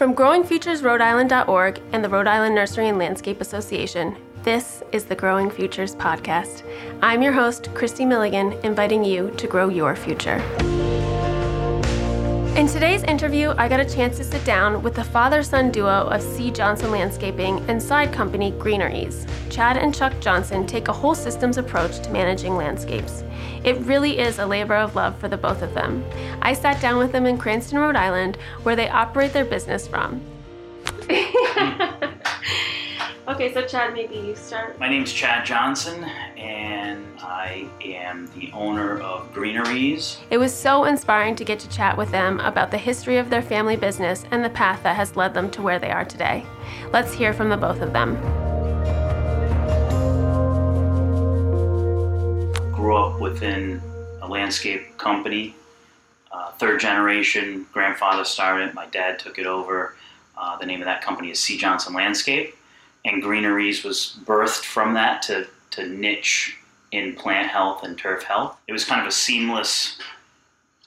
From growingfuturesrhodeisland.org and the Rhode Island Nursery and Landscape Association, this is the Growing Futures Podcast. I'm your host, Christy Milligan, inviting you to grow your future. In today's interview, I got a chance to sit down with the father son duo of C. Johnson Landscaping and side company Greeneries. Chad and Chuck Johnson take a whole systems approach to managing landscapes. It really is a labor of love for the both of them. I sat down with them in Cranston, Rhode Island, where they operate their business from. Okay, so Chad, maybe you start. My name's Chad Johnson, and I am the owner of Greeneries. It was so inspiring to get to chat with them about the history of their family business and the path that has led them to where they are today. Let's hear from the both of them. Grew up within a landscape company. Uh, third generation, grandfather started, it, my dad took it over. Uh, the name of that company is C. Johnson Landscape and greeneries was birthed from that to, to niche in plant health and turf health. It was kind of a seamless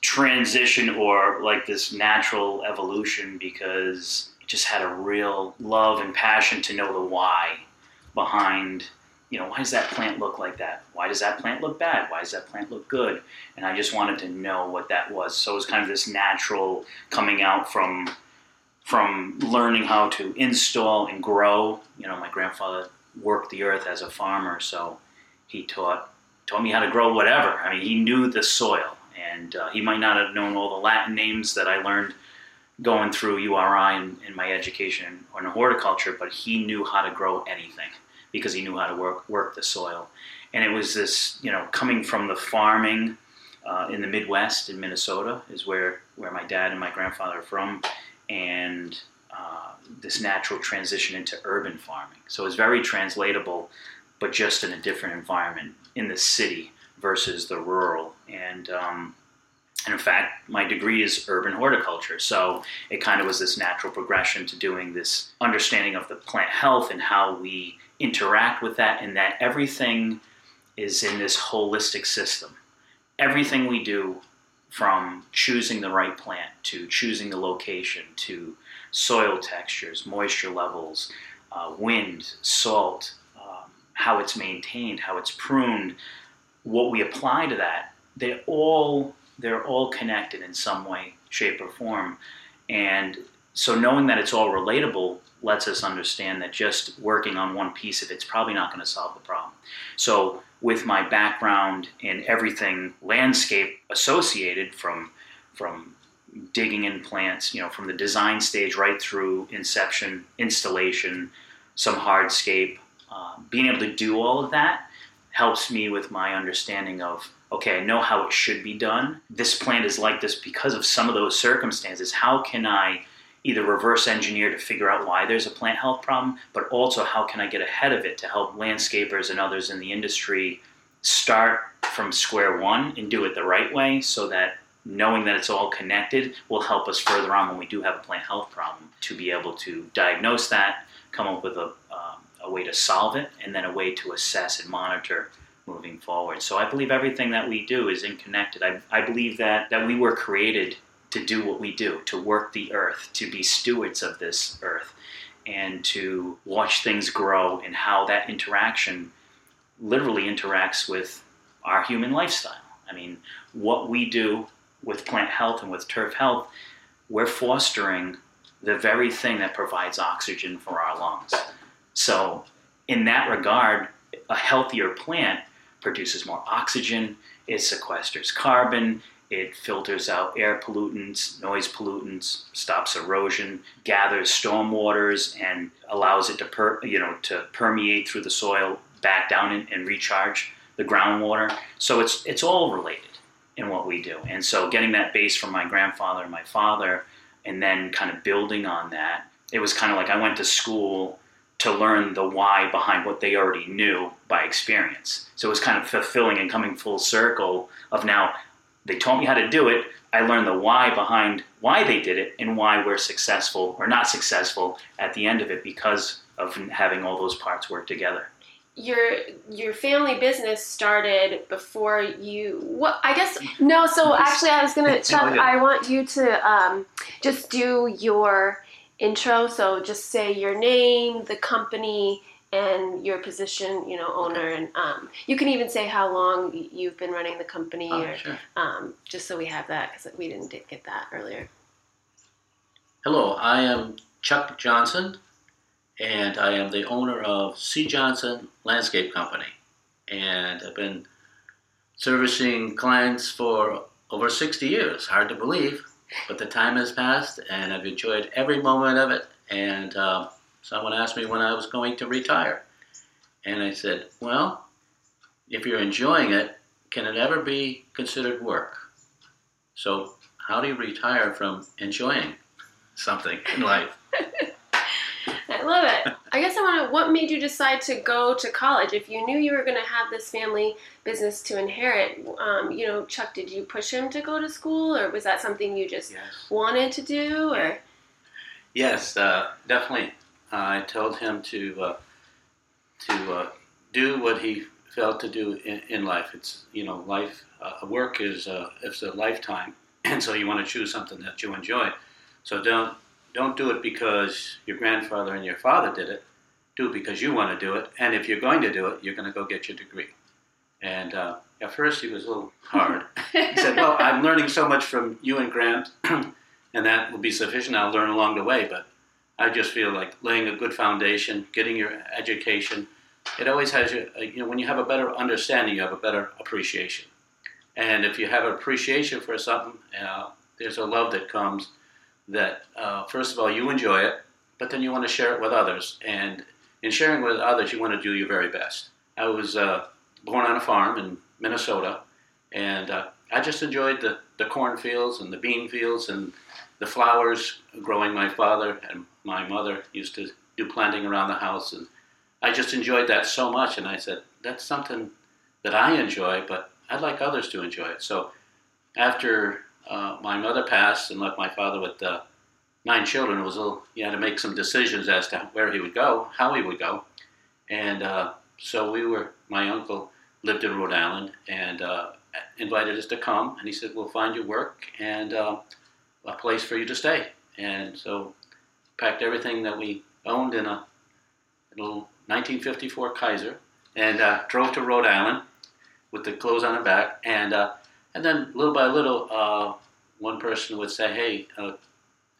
transition or like this natural evolution because it just had a real love and passion to know the why behind you know why does that plant look like that why does that plant look bad why does that plant look good and i just wanted to know what that was so it was kind of this natural coming out from from learning how to install and grow. You know, my grandfather worked the earth as a farmer, so he taught taught me how to grow whatever. I mean, he knew the soil, and uh, he might not have known all the Latin names that I learned going through URI in, in my education or in horticulture, but he knew how to grow anything because he knew how to work work the soil. And it was this, you know, coming from the farming uh, in the Midwest in Minnesota is where where my dad and my grandfather are from and uh, this natural transition into urban farming. So it's very translatable, but just in a different environment in the city versus the rural. And, um, and in fact, my degree is urban horticulture. So it kind of was this natural progression to doing this understanding of the plant health and how we interact with that, and that everything is in this holistic system. Everything we do from choosing the right plant to choosing the location to soil textures, moisture levels, uh, wind, salt, how it's maintained, how it's pruned, what we apply to that, they all they're all connected in some way, shape, or form. And so knowing that it's all relatable lets us understand that just working on one piece of it's probably not going to solve the problem. So with my background in everything landscape associated from from digging in plants, you know, from the design stage right through inception, installation, some hardscape, uh, being able to do all of that helps me with my understanding of okay, I know how it should be done. This plant is like this because of some of those circumstances. How can I either reverse engineer to figure out why there's a plant health problem, but also how can I get ahead of it to help landscapers and others in the industry start from square one and do it the right way so that knowing that it's all connected will help us further on when we do have a plant health problem to be able to diagnose that, come up with a, um, a way to solve it, and then a way to assess and monitor moving forward. So I believe everything that we do is interconnected. I, I believe that, that we were created to do what we do, to work the earth, to be stewards of this earth, and to watch things grow and how that interaction literally interacts with our human lifestyle. I mean, what we do with plant health and with turf health, we're fostering the very thing that provides oxygen for our lungs. So, in that regard, a healthier plant produces more oxygen, it sequesters carbon, it filters out air pollutants, noise pollutants, stops erosion, gathers storm waters, and allows it to per, you know to permeate through the soil back down and, and recharge the groundwater. So it's it's all related in what we do. And so getting that base from my grandfather and my father, and then kind of building on that, it was kind of like I went to school to learn the why behind what they already knew by experience. So it was kind of fulfilling and coming full circle of now they taught me how to do it. I learned the why behind why they did it and why we're successful or not successful at the end of it because of having all those parts work together. Your your family business started before you. What I guess no. So actually, I was gonna. Chuck, I want you to um, just do your intro. So just say your name, the company, and your position, you know, owner, and um, you can even say how long you've been running the company, Oh, or sure. um, just so we have that because we didn't get that earlier. Hello, I am Chuck Johnson, and I am the owner of C. Johnson Landscape Company. And I've been servicing clients for over 60 years. Hard to believe, but the time has passed, and I've enjoyed every moment of it. And uh, someone asked me when I was going to retire. And I said, Well, if you're enjoying it, can it ever be considered work? So, how do you retire from enjoying something in life? I love it. I guess I want to. What made you decide to go to college? If you knew you were going to have this family business to inherit, um, you know, Chuck, did you push him to go to school, or was that something you just Yes. wanted to do? Or Yes, uh, definitely. I told him to uh, to uh, do what he felt to do in, in life. It's you know, life uh, work is uh, it's a lifetime, and so you want to choose something that you enjoy. So don't don't do it because your grandfather and your father did it. Do it because you want to do it, and if you're going to do it, you're going to go get your degree. And uh, at first, he was a little hard. He said, "Well, I'm learning so much from you and Grant, and that will be sufficient. I'll learn along the way, but I just feel like laying a good foundation, getting your education. It always has you. uh, You know, when you have a better understanding, you have a better appreciation. And if you have an appreciation for something, uh, there's a love that comes. That uh, first of all, you enjoy it, but then you want to share it with others. And in sharing with others, you want to do your very best. I was uh, born on a farm in Minnesota, and uh, I just enjoyed the, the cornfields and the bean fields and the flowers growing. My father and my mother used to do planting around the house, and I just enjoyed that so much. And I said, that's something that I enjoy, but I'd like others to enjoy it. So after uh, my mother passed and left my father with uh, nine children, it was a little, he had to make some decisions as to where he would go, how he would go, and uh, so we were. My uncle lived in Rhode Island and uh, invited us to come, and he said, "We'll find you work and uh, a place for you to stay." And so packed everything that we owned in a little 1954 Kaiser and drove to Rhode Island with the clothes on the back. And and then little by little, uh, one person would say, "Hey, uh,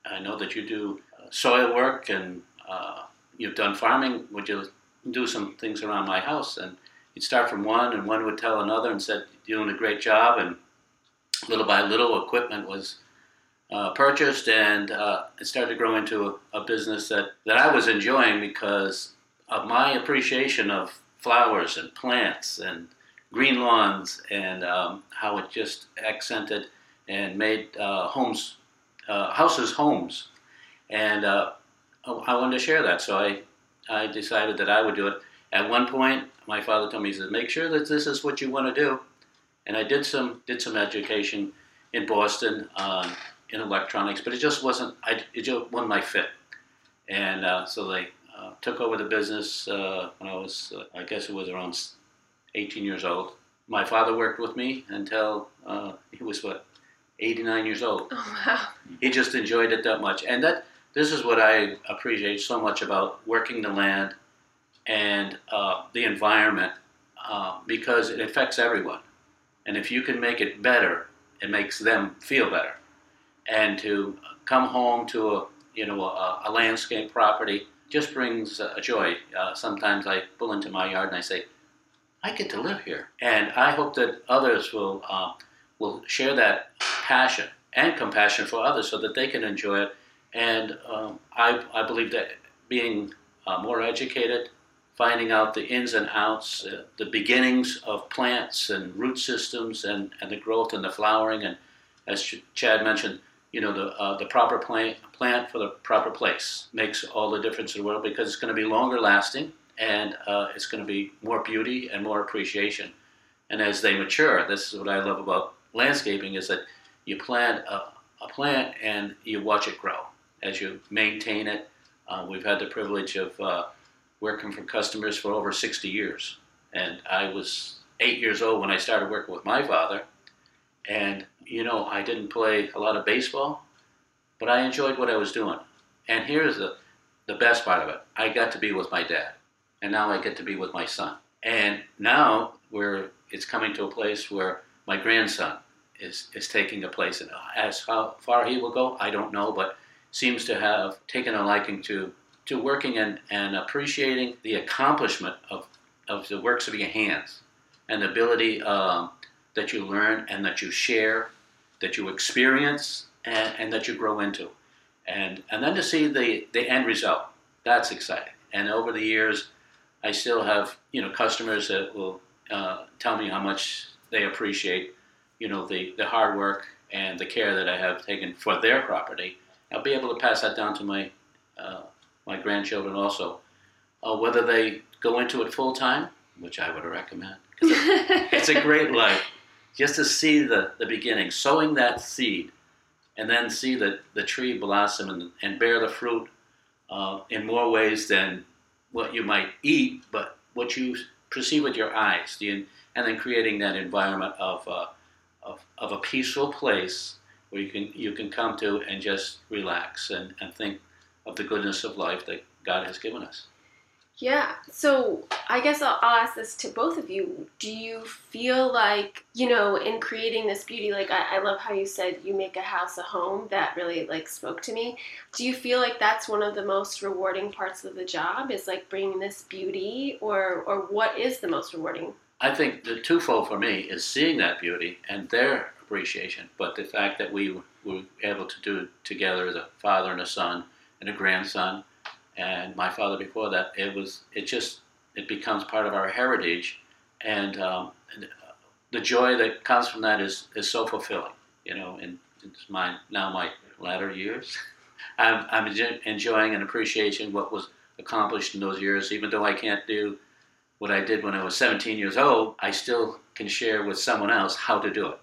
I know that you do uh, soil work and uh, you've done farming. Would you do some things around my house?" And you'd start from one, and one would tell another and said, "You're doing a great job." And little by little, equipment was uh, purchased, and uh, it started to grow into a, a business that, that I was enjoying because of my appreciation of flowers and plants and green lawns and um, how it just accented and made uh, homes, uh, houses, homes. And uh, I wanted to share that, so I, I decided that I would do it. At one point, my father told me, he said, make sure that this is what you want to do. And I did some, did some education in Boston in electronics, but it just wasn't, I, it just wasn't my fit. And uh, so they uh, took over the business uh, when I was, I guess it was around 18 years old. My father worked with me until uh, he was, what, 89 years old. oh wow, He just enjoyed it that much. And that this is what I appreciate so much about working the land and uh, the environment uh, because it affects everyone. And if you can make it better, it makes them feel better. And to come home to a you know a, a landscape property just brings a joy. Uh, sometimes I pull into my yard and I say, I get to live here, and I hope that others will uh, will share that passion and compassion for others so that they can enjoy it. And um, I, I believe that being uh, more educated, finding out the ins and outs, uh, the beginnings of plants and root systems and, and the growth and the flowering, and as Ch- Chad mentioned, you know, the, uh, the proper plant, plant for the proper place makes all the difference in the world because it's going to be longer lasting and uh, it's going to be more beauty and more appreciation. And as they mature, this is what I love about landscaping is that you plant a, a plant and you watch it grow as you maintain it. Uh, we've had the privilege of uh, working for customers for over 60 years. And I was eight years old when I started working with my father. And, you know, I didn't play a lot of baseball, but I enjoyed what I was doing. And here's the, the best part of it I got to be with my dad, and now I get to be with my son. And now we're, it's coming to a place where my grandson is, is taking a place. And as how far he will go, I don't know, but seems to have taken a liking to, to working and, and appreciating the accomplishment of, of the works of your hands and the ability um, that you learn and that you share, that you experience, and, and that you grow into. And, and then to see the, the end result, that's exciting. And over the years, I still have you know customers that will uh, tell me how much they appreciate you know the, the hard work and the care that I have taken for their property. I'll be able to pass that down to my uh, my grandchildren also. Uh, whether they go into it full time, which I would recommend, because it's a great life. Just to see the, the beginning, sowing that seed, and then see the, the tree blossom and, and bear the fruit uh, in more ways than what you might eat, but what you perceive with your eyes, and then creating that environment of, uh, of, of a peaceful place where you can, you can come to and just relax and, and think of the goodness of life that God has given us. Yeah. So I guess I'll, I'll, ask this to both of you. Do you feel like, you know, in creating this beauty, like I, I, love how you said you make a house a home. That really like spoke to me. Do you feel like that's one of the most rewarding parts of the job is like bringing this beauty or, or what is the most rewarding? I think the twofold for me is seeing that beauty and their appreciation, but the fact that we were able to do it together as a father and a son and a grandson and my father before that, it was it just it becomes part of our heritage, and, um, and the joy that comes from that is is so fulfilling. You know, in, in my now my latter years, I'm, I'm enjoying and appreciating what was accomplished in those years. Even though I can't do what I did when I was 17 years old, I still can share with someone else how to do it,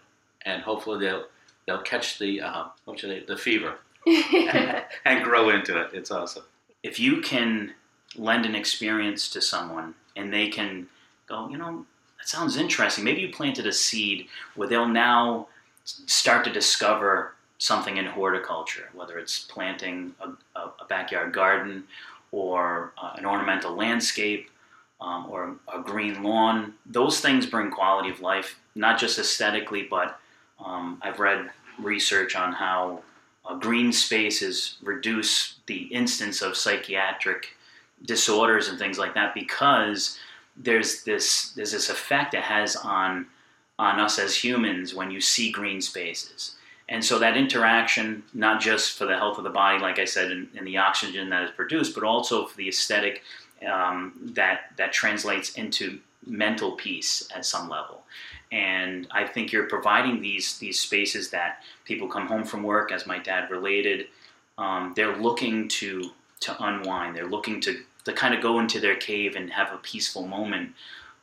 and hopefully they'll they'll catch the uh, what they, the fever and, and grow into it. It's awesome if you can lend an experience to someone and they can go, you know, that sounds interesting. Maybe you planted a seed where they'll now start to discover something in horticulture, whether it's planting a, a, backyard garden or uh, an ornamental landscape um, or a green lawn. Those things bring quality of life, not just aesthetically, but um, I've read research on how uh, green spaces reduce the instance of psychiatric disorders and things like that because there's this there's this effect it has on on us as humans when you see green spaces. And so that interaction, not just for the health of the body, like I said, and, the oxygen that is produced, but also for the aesthetic um, that that translates into mental peace at some level and I think you're providing these these spaces that people come home from work, as my dad related. Um, they're looking to to unwind. They're looking to to kind of go into their cave and have a peaceful moment,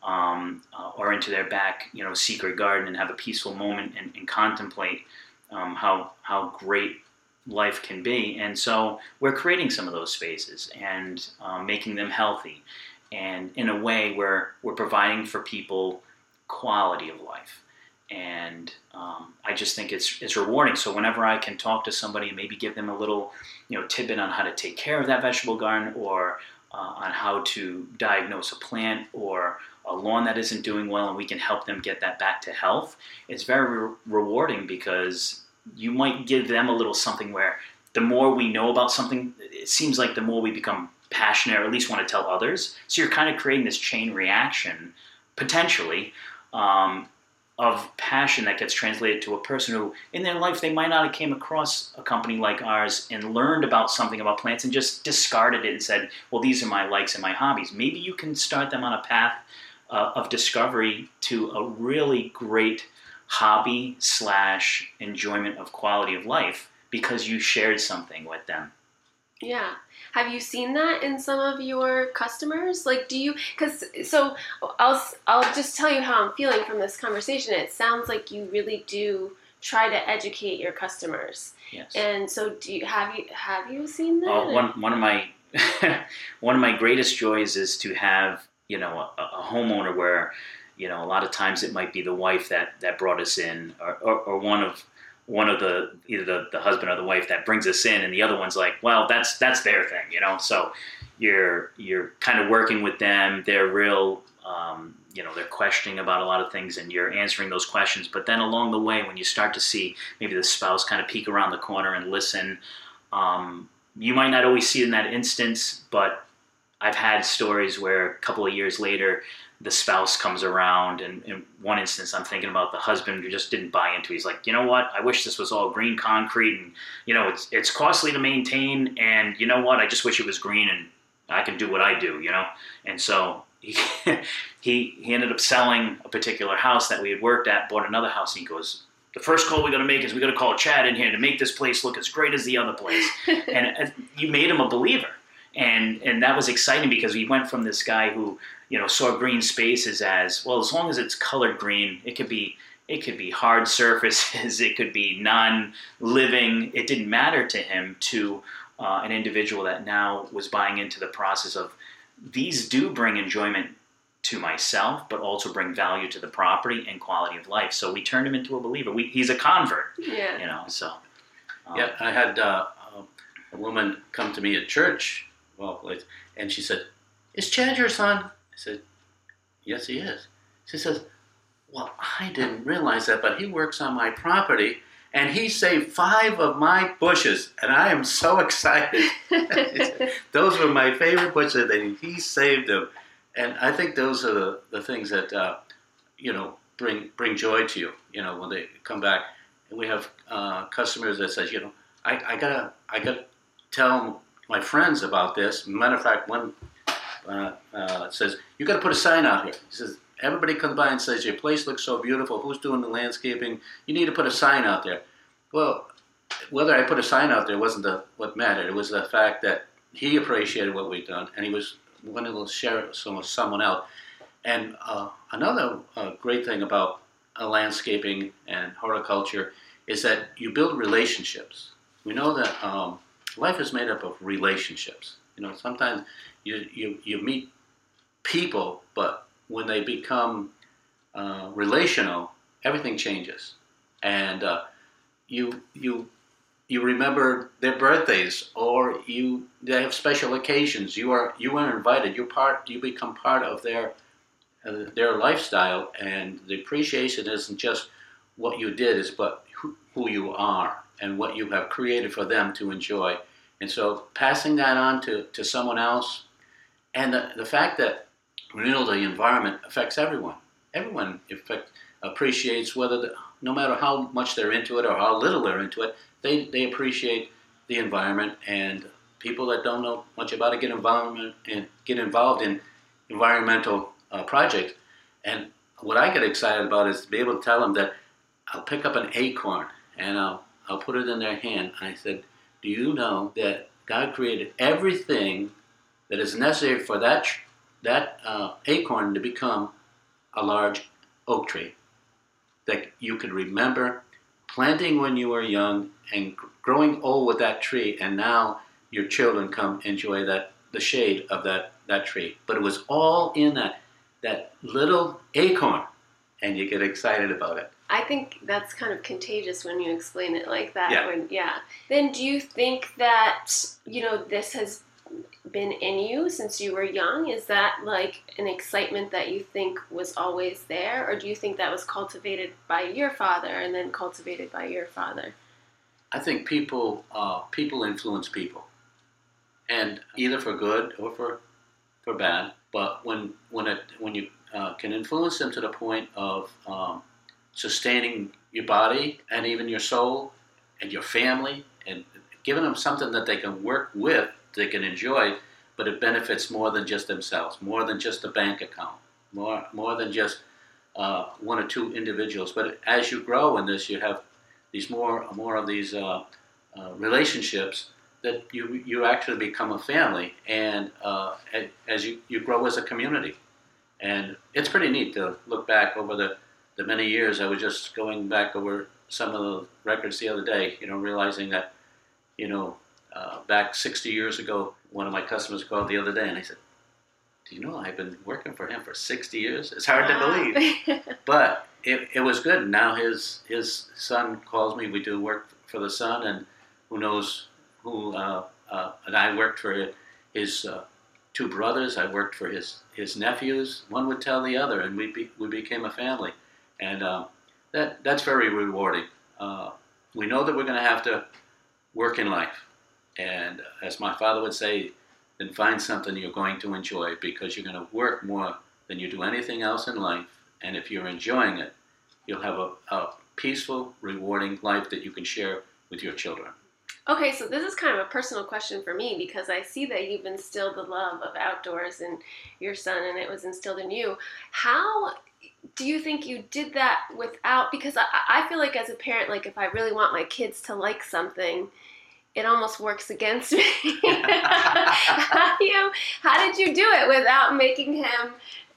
um, uh, or into their back, you know, secret garden and have a peaceful moment and, and contemplate um, how how great life can be. And so we're creating some of those spaces and um, making them healthy, and in a way where we're providing for people quality of life. And um, I just think it's it's rewarding. So whenever I can talk to somebody and maybe give them a little, you know, tidbit on how to take care of that vegetable garden, or uh, on how to diagnose a plant or a lawn that isn't doing well, and we can help them get that back to health, it's very re- rewarding because you might give them a little something where the more we know about something, it seems like the more we become passionate or at least want to tell others. So you're kind of creating this chain reaction potentially um, of passion that gets translated to a person who, in their life, they might not have came across a company like ours and learned about something about plants and just discarded it and said, "Well, these are my likes and my hobbies." Maybe you can start them on a path uh, of discovery to a really great hobby slash enjoyment of quality of life because you shared something with them. Yeah. Have you seen that in some of your customers? Like, do you? Because so I'll I'll just tell you how I'm feeling from this conversation. It sounds like you really do try to educate your customers. Yes. And so, do you have you have you seen that? Uh, one one of my one of my greatest joys is to have you know a, a, homeowner where you know a lot of times it might be the wife that that brought us in or, or, or one of one of the either the, the husband or the wife that brings us in and the other one's like well that's that's their thing you know? So you're you're kind of working with them. They're real um, you know they're questioning about a lot of things and you're answering those questions. But then along the way when you start to see maybe the spouse kind of peek around the corner and listen um, you might not always see it in that instance but i've had stories where a couple of years later the spouse comes around and in one instance i'm thinking about the husband who just didn't buy into it. he's like you know what? I wish this was all green concrete and you know it's it's costly to maintain and you know what? I just wish it was green and i can do what i do you know? And so he, he he ended up selling a particular house that we had worked at bought another house and he goes the first call we got to make is we got to call chad in here to make this place look as great as the other place. And uh, you made him a believer. And and that was exciting because we went from this guy who you know saw green spaces as well as long as it's colored green it could be it could be hard surfaces it could be non-living it didn't matter to him to uh, an individual that now was buying into the process of these do bring enjoyment to myself but also bring value to the property and quality of life so we turned him into a believer we, he's a convert Yeah. you know so um, Yeah, I had uh, a woman come to me at church, well, and she said, "Is Chad your son?" Said, "Yes, he is." She says, "Well, I didn't realize that, but he works on my property, and he saved five of my bushes, and I am so excited. those were my favorite bushes, and he saved them, and I think those are the, the things that uh, you know bring bring joy to you. You know, when they come back, and we have uh, customers that says, you know, I, I gotta I gotta tell my friends about this. Matter of fact, one uh, uh, says you got to put a sign out here. He says everybody comes by and says your place looks so beautiful. Who's doing the landscaping? You need to put a sign out there. Well, whether I put a sign out there wasn't the, what mattered. It was the fact that he appreciated what we'd done, and he was willing to share it with someone else. And uh, another uh, great thing about uh, landscaping and horticulture is that you build relationships. We know that um, life is made up of relationships. You know, sometimes you, you, you meet people, but when they become uh, relational, everything changes. And uh, you, you, you remember their birthdays or you, they have special occasions. You are, you are invited. You're part, you become part of their, uh, their lifestyle. And the appreciation isn't just what you did, is but who, who you are and what you have created for them to enjoy. And so passing that on to, to someone else, and the, the fact that you know the environment affects everyone. Everyone appreciates whether the, no matter how much they're into it or how little they're into it, they, they appreciate the environment. And people that don't know much about it get environment and get involved in environmental uh, projects. And what I get excited about is to be able to tell them that I'll pick up an acorn and I'll I'll put it in their hand. I said, Do you know that God created everything that is necessary for that, that uh, acorn to become a large oak tree? That you could remember planting when you were young and growing old with that tree, and now your children come enjoy that the shade of that, that tree. But it was all in that, that little acorn, and you get excited about it. I think that's kind of contagious when you explain it like that. Yeah. When, yeah. Then do you think that, you know, this has been in you since you were young? Is that like an excitement that you think was always there? Or do you think that was cultivated by your father and then cultivated by your father? I think people uh, people influence people, and either for good or for for bad. But when when it when you uh, can influence them to the point of um, sustaining your body and even your soul and your family, and giving them something that they can work with, they can enjoy, but it benefits more than just themselves, more than just a bank account, more more than just uh, one or two individuals. But as you grow in this, you have these more more of these uh, uh, relationships that you you actually become a family, and uh, as you, you grow as a community, and it's pretty neat to look back over the, the many years. I was just going back over some of the records the other day, you know, realizing that, you know, uh, back 60 years ago, one of my customers called the other day, and I said, "Do you know I've been working for him for 60 years? It's hard to believe." But it, it was good. Now his his son calls me. We do work for the son, and who knows who. Uh, uh, and I worked for his uh, two brothers. I worked for his his nephews. One would tell the other, and we be, we became a family, and uh, that that's very rewarding. Uh, we know that we're going to have to work in life, and as my father would say, then find something you're going to enjoy because you're going to work more than you do anything else in life. And if you're enjoying it, you'll have a, a peaceful, rewarding life that you can share with your children. Okay, so this is kind of a personal question for me because I see that you've instilled the love of outdoors in your son and it was instilled in you. How do you think you did that without because I, I feel like as a parent like if i really want my kids to like something it almost works against me. How, you, how did you do it without making him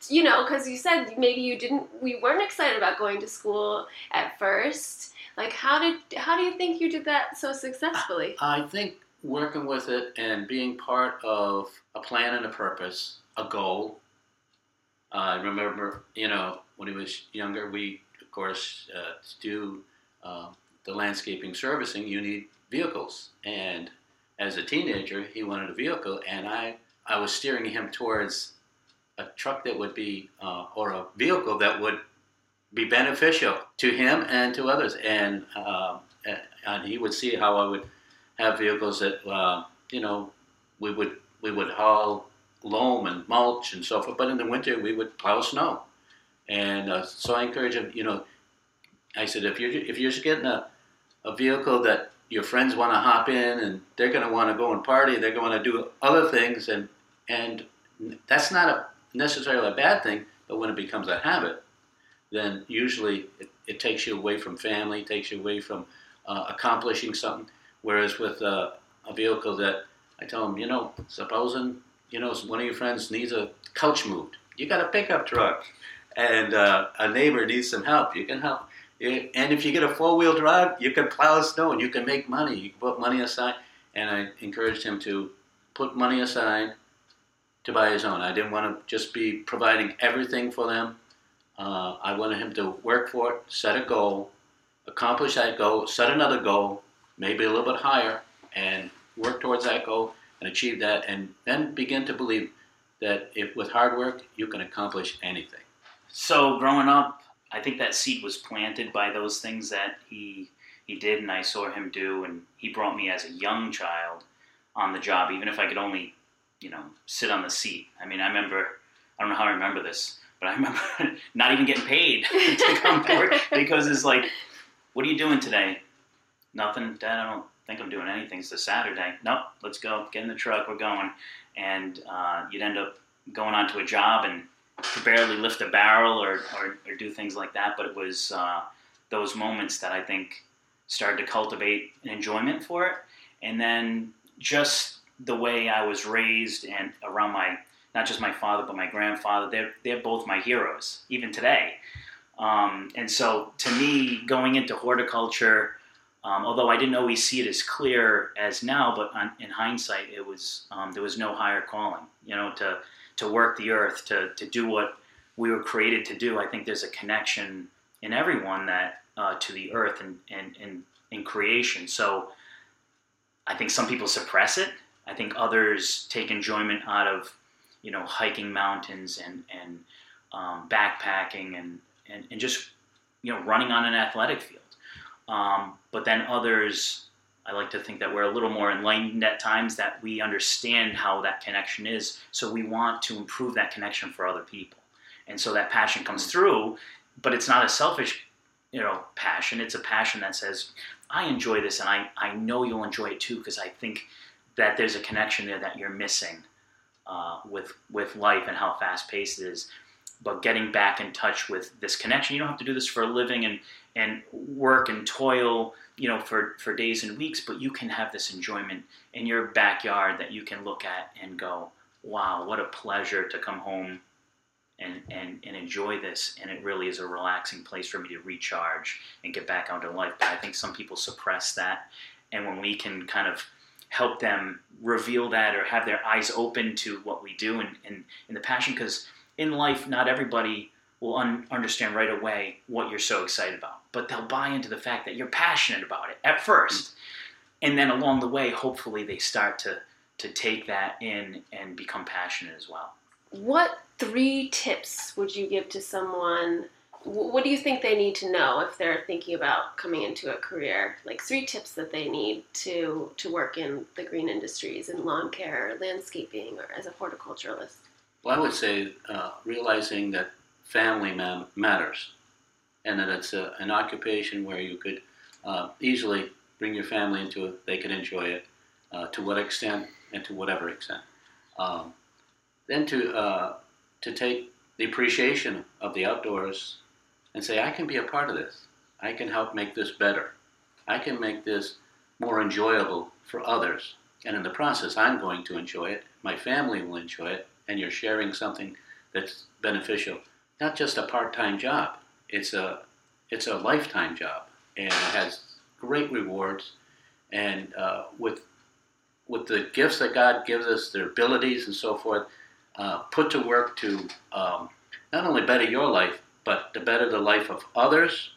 you know because you said maybe you didn't we weren't excited about going to school at first. Like how did how do you think you did that so successfully? I think working with it and being part of a plan and a purpose a goal. I remember, you know, when he was younger, we, of course, uh, to do uh, the landscaping servicing, you need vehicles. And as a teenager, he wanted a vehicle, and I, I was steering him towards a truck that would be, uh, or a vehicle that would be beneficial to him and to others. And, uh, and he would see how I would have vehicles that, uh, you know, we would we would haul loam and mulch and so forth. But in the winter, we would plow snow. And uh, so I encourage him, you know, I said, if you're, if you're just getting a, a vehicle that your friends want to hop in and they're going to want to go and party, they're going to do other things, and, and that's not a, necessarily a bad thing, but when it becomes a habit, then usually it, it takes you away from family, takes you away from uh, accomplishing something. Whereas with uh, a vehicle that I tell them, you know, supposing you know, one of your friends needs a couch moved. You got a pickup truck, and uh, a neighbor needs some help. You can help. And if you get a four wheel drive, you can plow snow and you can make money. You can put money aside. And I encouraged him to put money aside to buy his own. I didn't want to just be providing everything for them. Uh, I wanted him to work for it, set a goal, accomplish that goal, set another goal, maybe a little bit higher, and work towards that goal and achieve that, and then begin to believe that if with hard work you can accomplish anything. So growing up, I think that seed was planted by those things that he he did, and I saw him do, and he brought me as a young child on the job, even if I could only, you know, sit on the seat. I mean, I remember, I don't know how I remember this, but I remember not even getting paid to come to work because it's like, what are you doing today? Nothing, Dad. I don't think I'm doing anything. It's a Saturday. Nope, let's go. Get in the truck. We're going. And uh, you'd end up going onto a job and barely lift a barrel or, or, or do things like that. But it was uh, those moments that I think started to cultivate an enjoyment for it. And then just the way I was raised and around my, not just my father, but my grandfather, they're, they're both my heroes, even today. Um, and so to me, going into horticulture, um, although I didn't always see it as clear as now, but on, in hindsight, it was um, there was no higher calling. You know, to to work the earth, to to do what we were created to do. I think there's a connection in everyone that uh, to the earth and and in, in creation. So I think some people suppress it. I think others take enjoyment out of you know hiking mountains and and um, backpacking and, and and just you know running on an athletic field. Um, but then others, I like to think that we're a little more enlightened at times that we understand how that connection is. So we want to improve that connection for other people. And so that passion comes through, but it's not a selfish, you know, passion. It's a passion that says, I enjoy this and I, I know you'll enjoy it too because I think that there's a connection there that you're missing uh, with with life and how fast paced it is. But getting back in touch with this connection, you don't have to do this for a living and and work and toil, you know, for, for days and weeks, but you can have this enjoyment in your backyard that you can look at and go, wow, what a pleasure to come home and, and, and enjoy this. And it really is a relaxing place for me to recharge and get back out life. But I think some people suppress that. And when we can kind of help them reveal that or have their eyes open to what we do and, and, and the passion, because in life, not everybody will un- understand right away what you're so excited about. But they'll buy into the fact that you're passionate about it at first. And then along the way, hopefully they start to, to take that in and become passionate as well. What three tips would you give to someone? What do you think they need to know if they're thinking about coming into a career? Like three tips that they need to to work in the green industries in lawn care, landscaping, or as a horticulturalist. Well, I would say uh, realizing that family ma- matters, and that it's a, an occupation where you could uh, easily bring your family into it. They could enjoy it uh, to what extent and to whatever extent. Um, then to uh, to take the appreciation of the outdoors and say, I can be a part of this. I can help make this better. I can make this more enjoyable for others. And in the process, I'm going to enjoy it. My family will enjoy it. And you're sharing something that's beneficial. Not just a part-time job. It's a it's a lifetime job, and it has great rewards. And uh, with with the gifts that God gives us, their abilities and so forth, uh, put to work to um, not only better your life, but to better the life of others.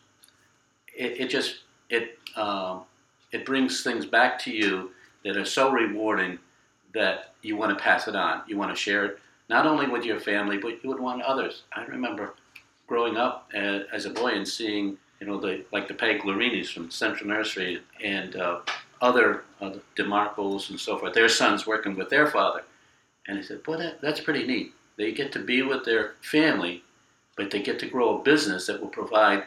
It, it just it um, it brings things back to you that are so rewarding that you want to pass it on. You want to share it not only with your family, but you would want others. I remember growing up uh, as a boy and seeing you know the like the Peg Glorinis from Central Nursery and uh, other uh, DeMarcos and so forth. Their sons working with their father, and he said, "Boy, that, that's pretty neat. They get to be with their family, but they get to grow a business that will provide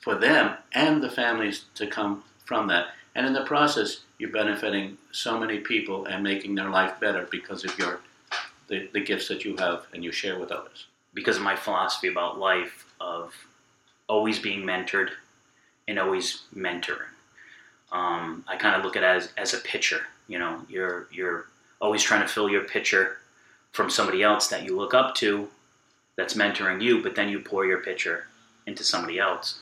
for them and the families to come from that. And in the process, you're benefiting so many people and making their life better because of your the, the gifts that you have and you share with others. Because of my philosophy about life of always being mentored and always mentoring. Um, I kind of look at it as, as a pitcher. You know, you're you're always trying to fill your pitcher from somebody else that you look up to, that's mentoring you, but then you pour your pitcher into somebody else.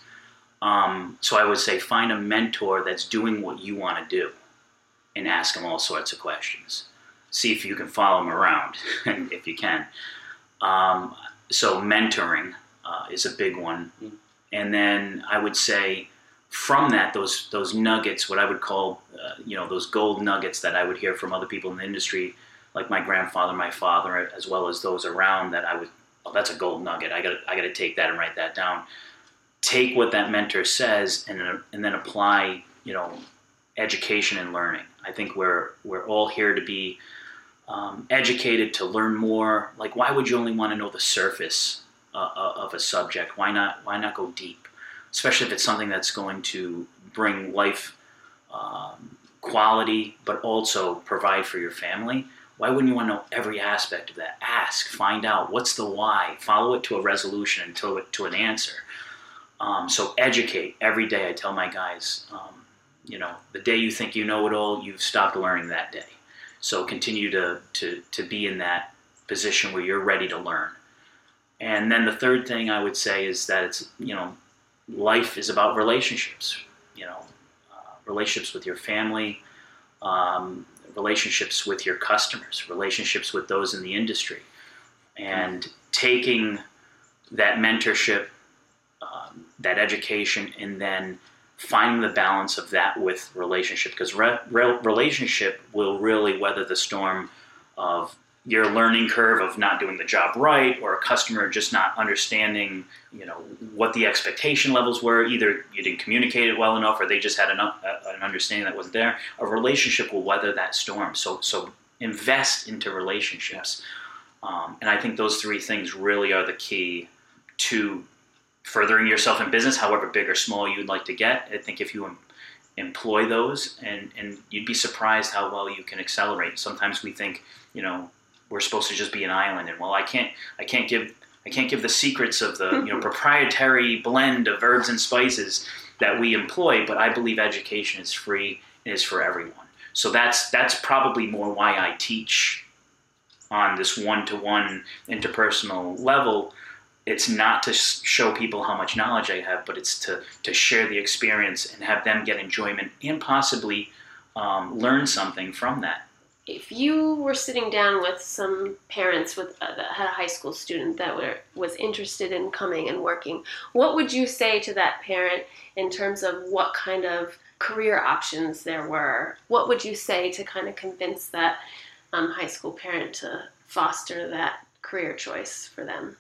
Um, so I would say find a mentor that's doing what you want to do, and ask them all sorts of questions. See if you can follow them around, if you can. Um, so mentoring uh, is a big one, and then I would say from that those those nuggets, what I would call uh, you know those gold nuggets that I would hear from other people in the industry, like my grandfather, my father, as well as those around that I would. Oh, that's a gold nugget. I got I got to take that and write that down. Take what that mentor says and then- and then apply you know education and learning. I think we're we're all here to be um, educated to learn more. Like, why would you only want to know the surface uh, uh, of a subject? Why not? Why not go deep? Especially if it's something that's going to bring life um, quality, but also provide for your family. Why wouldn't you want to know every aspect of that? Ask, find out what's the why, follow it to a resolution until it to an answer. Um, so educate every day. I tell my guys, um, you know, the day you think you know it all, you've stopped learning that day. So continue to, to, to be in that position where you're ready to learn. And then the third thing I would say is that it's, you know, life is about relationships, you know, uh, relationships with your family, um, relationships with your customers, relationships with those in the industry. And taking that mentorship, um, that education, and then finding the balance of that with relationship because re- re- relationship will really weather the storm of your learning curve of not doing the job right or a customer just not understanding you know what the expectation levels were. Either you didn't communicate it well enough or they just had an, uh, an understanding that wasn't there. A relationship will weather that storm. So so invest into relationships. Um, and i think those three things really are the key to furthering yourself in business, however big or small you'd like to get. I think if you em- employ those, and, and you'd be surprised how well you can accelerate. Sometimes we think, you know, we're supposed to just be an island, and well, I can't, I can't give, I can't give the secrets of the you know proprietary blend of herbs and spices that we employ. But I believe education is free and is for everyone. So that's that's probably more why I teach on this one-to-one interpersonal level it's not to show people how much knowledge I have, but it's to, to share the experience and have them get enjoyment and possibly um, learn something from that. if you were sitting down with some parents with uh, that had a high school student that were was interested in coming and working, what would you say to that parent in terms of what kind of career options there were? What would you say to kind of convince that um, high school parent to foster that career choice for them?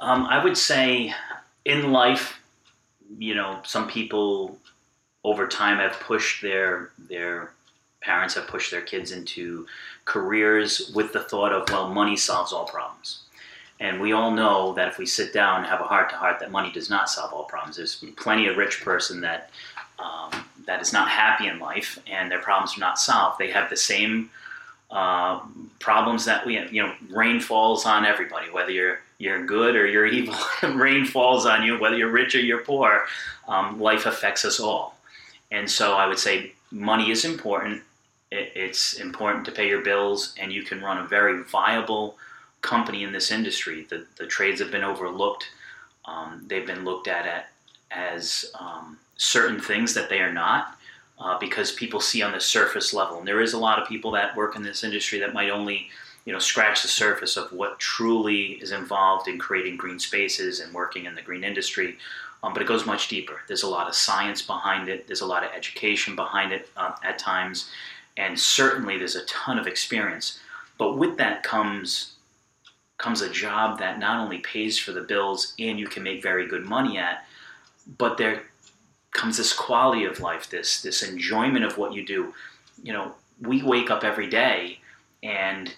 Um, I would say in life, you know, some people over time have pushed their their parents have pushed their kids into careers with the thought of well, money solves all problems. And we all know that if we sit down and have a heart to heart, that money does not solve all problems. There's plenty of rich person that um, that is not happy in life, and their problems are not solved. They have the same uh, problems that we, have. you know, rain falls on everybody, whether you're you're good or you're evil. rain falls on you, whether you're rich or you're poor. Um, life affects us all, and so I would say money is important. It, it's important to pay your bills, and you can run a very viable company in this industry. The the trades have been overlooked. Um, they've been looked at, at as um, certain things that they are not uh, because people see on the surface level. And there is a lot of people that work in this industry that might only you know scratch the surface of what truly is involved in creating green spaces and working in the green industry. Um, but it goes much deeper. There's a lot of science behind it. There's a lot of education behind it uh, at times, and certainly there's a ton of experience. But with that comes comes a job that not only pays for the bills and you can make very good money at, but there comes this quality of life, this this enjoyment of what you do. You know, we wake up every day and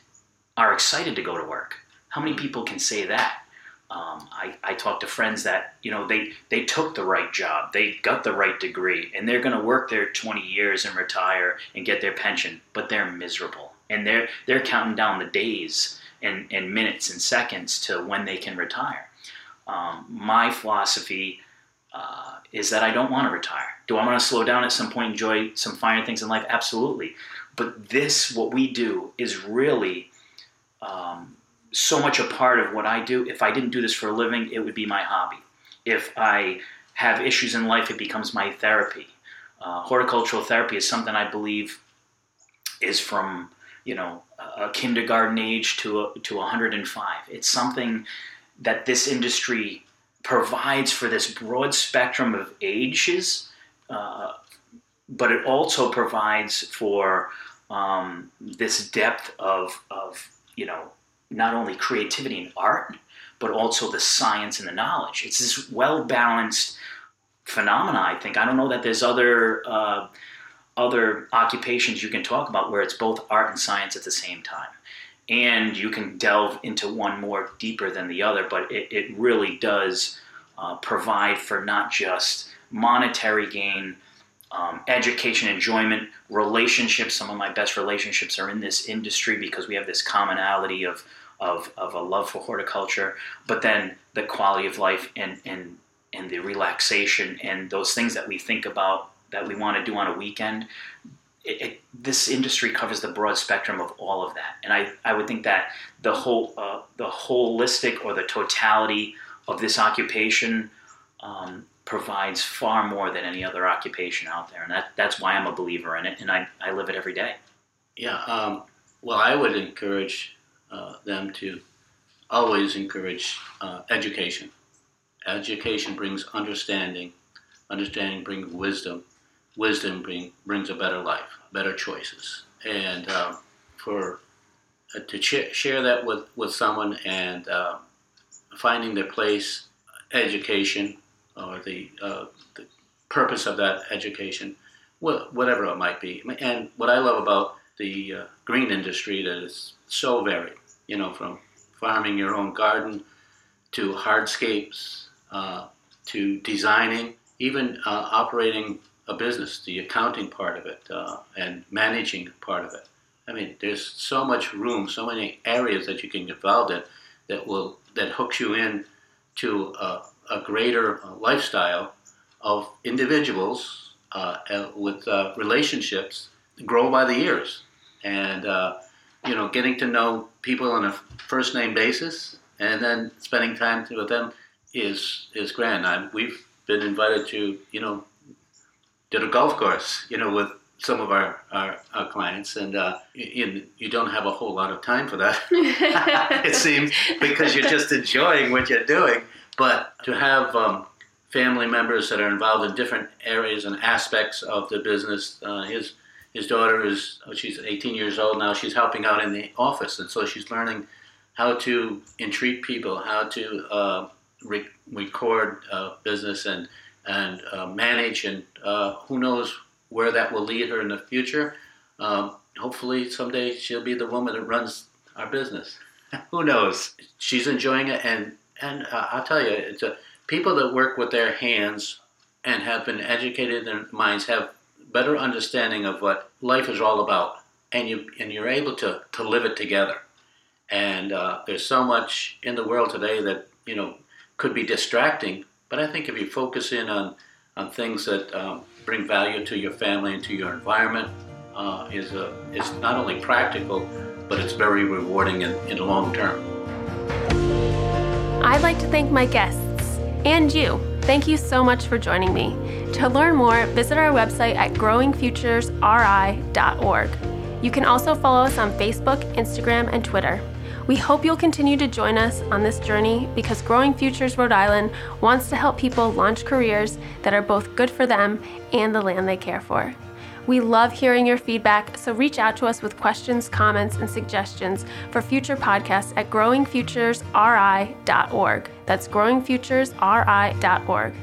are excited to go to work. How many people can say that? Um, I, I talk to friends that you know they they took the right job, they got the right degree, and they're going to work there 20 years and retire and get their pension, but they're miserable, and they're they're counting down the days and, and minutes and seconds to when they can retire. Um, my philosophy uh, is that I don't want to retire. Do I want to slow down at some point, enjoy some finer things in life? Absolutely. But this, what we do, is really um, so much a part of what I do. If I didn't do this for a living, it would be my hobby. If I have issues in life, it becomes my therapy. Uh, horticultural therapy is something I believe is from you know a kindergarten age to a, to 105. It's something that this industry provides for this broad spectrum of ages, uh, but it also provides for um, this depth of, of, you know, not only creativity and art, but also the science and the knowledge. It's this well balanced phenomena. I think I don't know that there's other uh, other occupations you can talk about where it's both art and science at the same time and you can delve into one more deeper than the other, but it, it really does uh, provide for not just monetary gain, um, education, enjoyment, relationships. Some of my best relationships are in this industry because we have this commonality of, of, of a love for horticulture, but then the quality of life and, and, and the relaxation and those things that we think about that we want to do on a weekend it, it, this industry covers the broad spectrum of all of that, and I, I would think that the whole uh, the holistic or the totality of this occupation um, provides far more than any other occupation out there, and that, that's why I'm a believer in it, and I, I live it every day. Yeah, um, well, I would encourage uh, them to always encourage uh, education. Education brings understanding. Understanding brings wisdom wisdom bring, brings a better life, better choices. And uh, for uh, to ch- share that with, with someone and uh, finding their place, education, or the, uh, the purpose of that education, wh- whatever it might be. And what I love about the uh, green industry that is so varied, you know, from farming your own garden to hardscapes uh, to designing, even operating a business, the accounting part of it, uh, and managing part of it. I mean, there's so much room, so many areas that you can get involved in that will that hooks you in to a, a greater uh, lifestyle of individuals uh, with uh, relationships grow by the years, and you know, getting to know people on a first name basis, and then spending time with them is is grand. I, we've been invited to you know did a golf course, you know, with some of our, our, our clients, and uh, you, you don't have a whole lot of time for that, it seems, because you're just enjoying what you're doing. But to have um, family members that are involved in different areas and aspects of the business, uh, his his daughter is oh, she's 18 years old now. She's helping out in the office, and so she's learning how to entreat people, how to uh, re- record uh, business and and uh, manage, and uh, who knows where that will lead her in the future. Um, hopefully, someday she'll be the woman that runs our business. who knows? She's enjoying it, and and uh, I'll tell you, it's a, people that work with their hands and have been educated in their minds have better understanding of what life is all about, and you and you're able to to live it together. And uh, there's so much in the world today that you know could be distracting, but I think if you focus in on on things that um, bring value to your family and to your environment, uh, is a is not only practical, but it's very rewarding in, in the long term. I'd like to thank my guests and you. Thank you so much for joining me. To learn more, visit our website at growingfuturesri.org. You can also follow us on Facebook, Instagram, and Twitter. We hope you'll continue to join us on this journey because Growing Futures Rhode Island wants to help people launch careers that are both good for them and the land they care for. We love hearing your feedback, so reach out to us with questions, comments, and suggestions for future podcasts at growingfuturesri.org. That's growingfuturesri.org.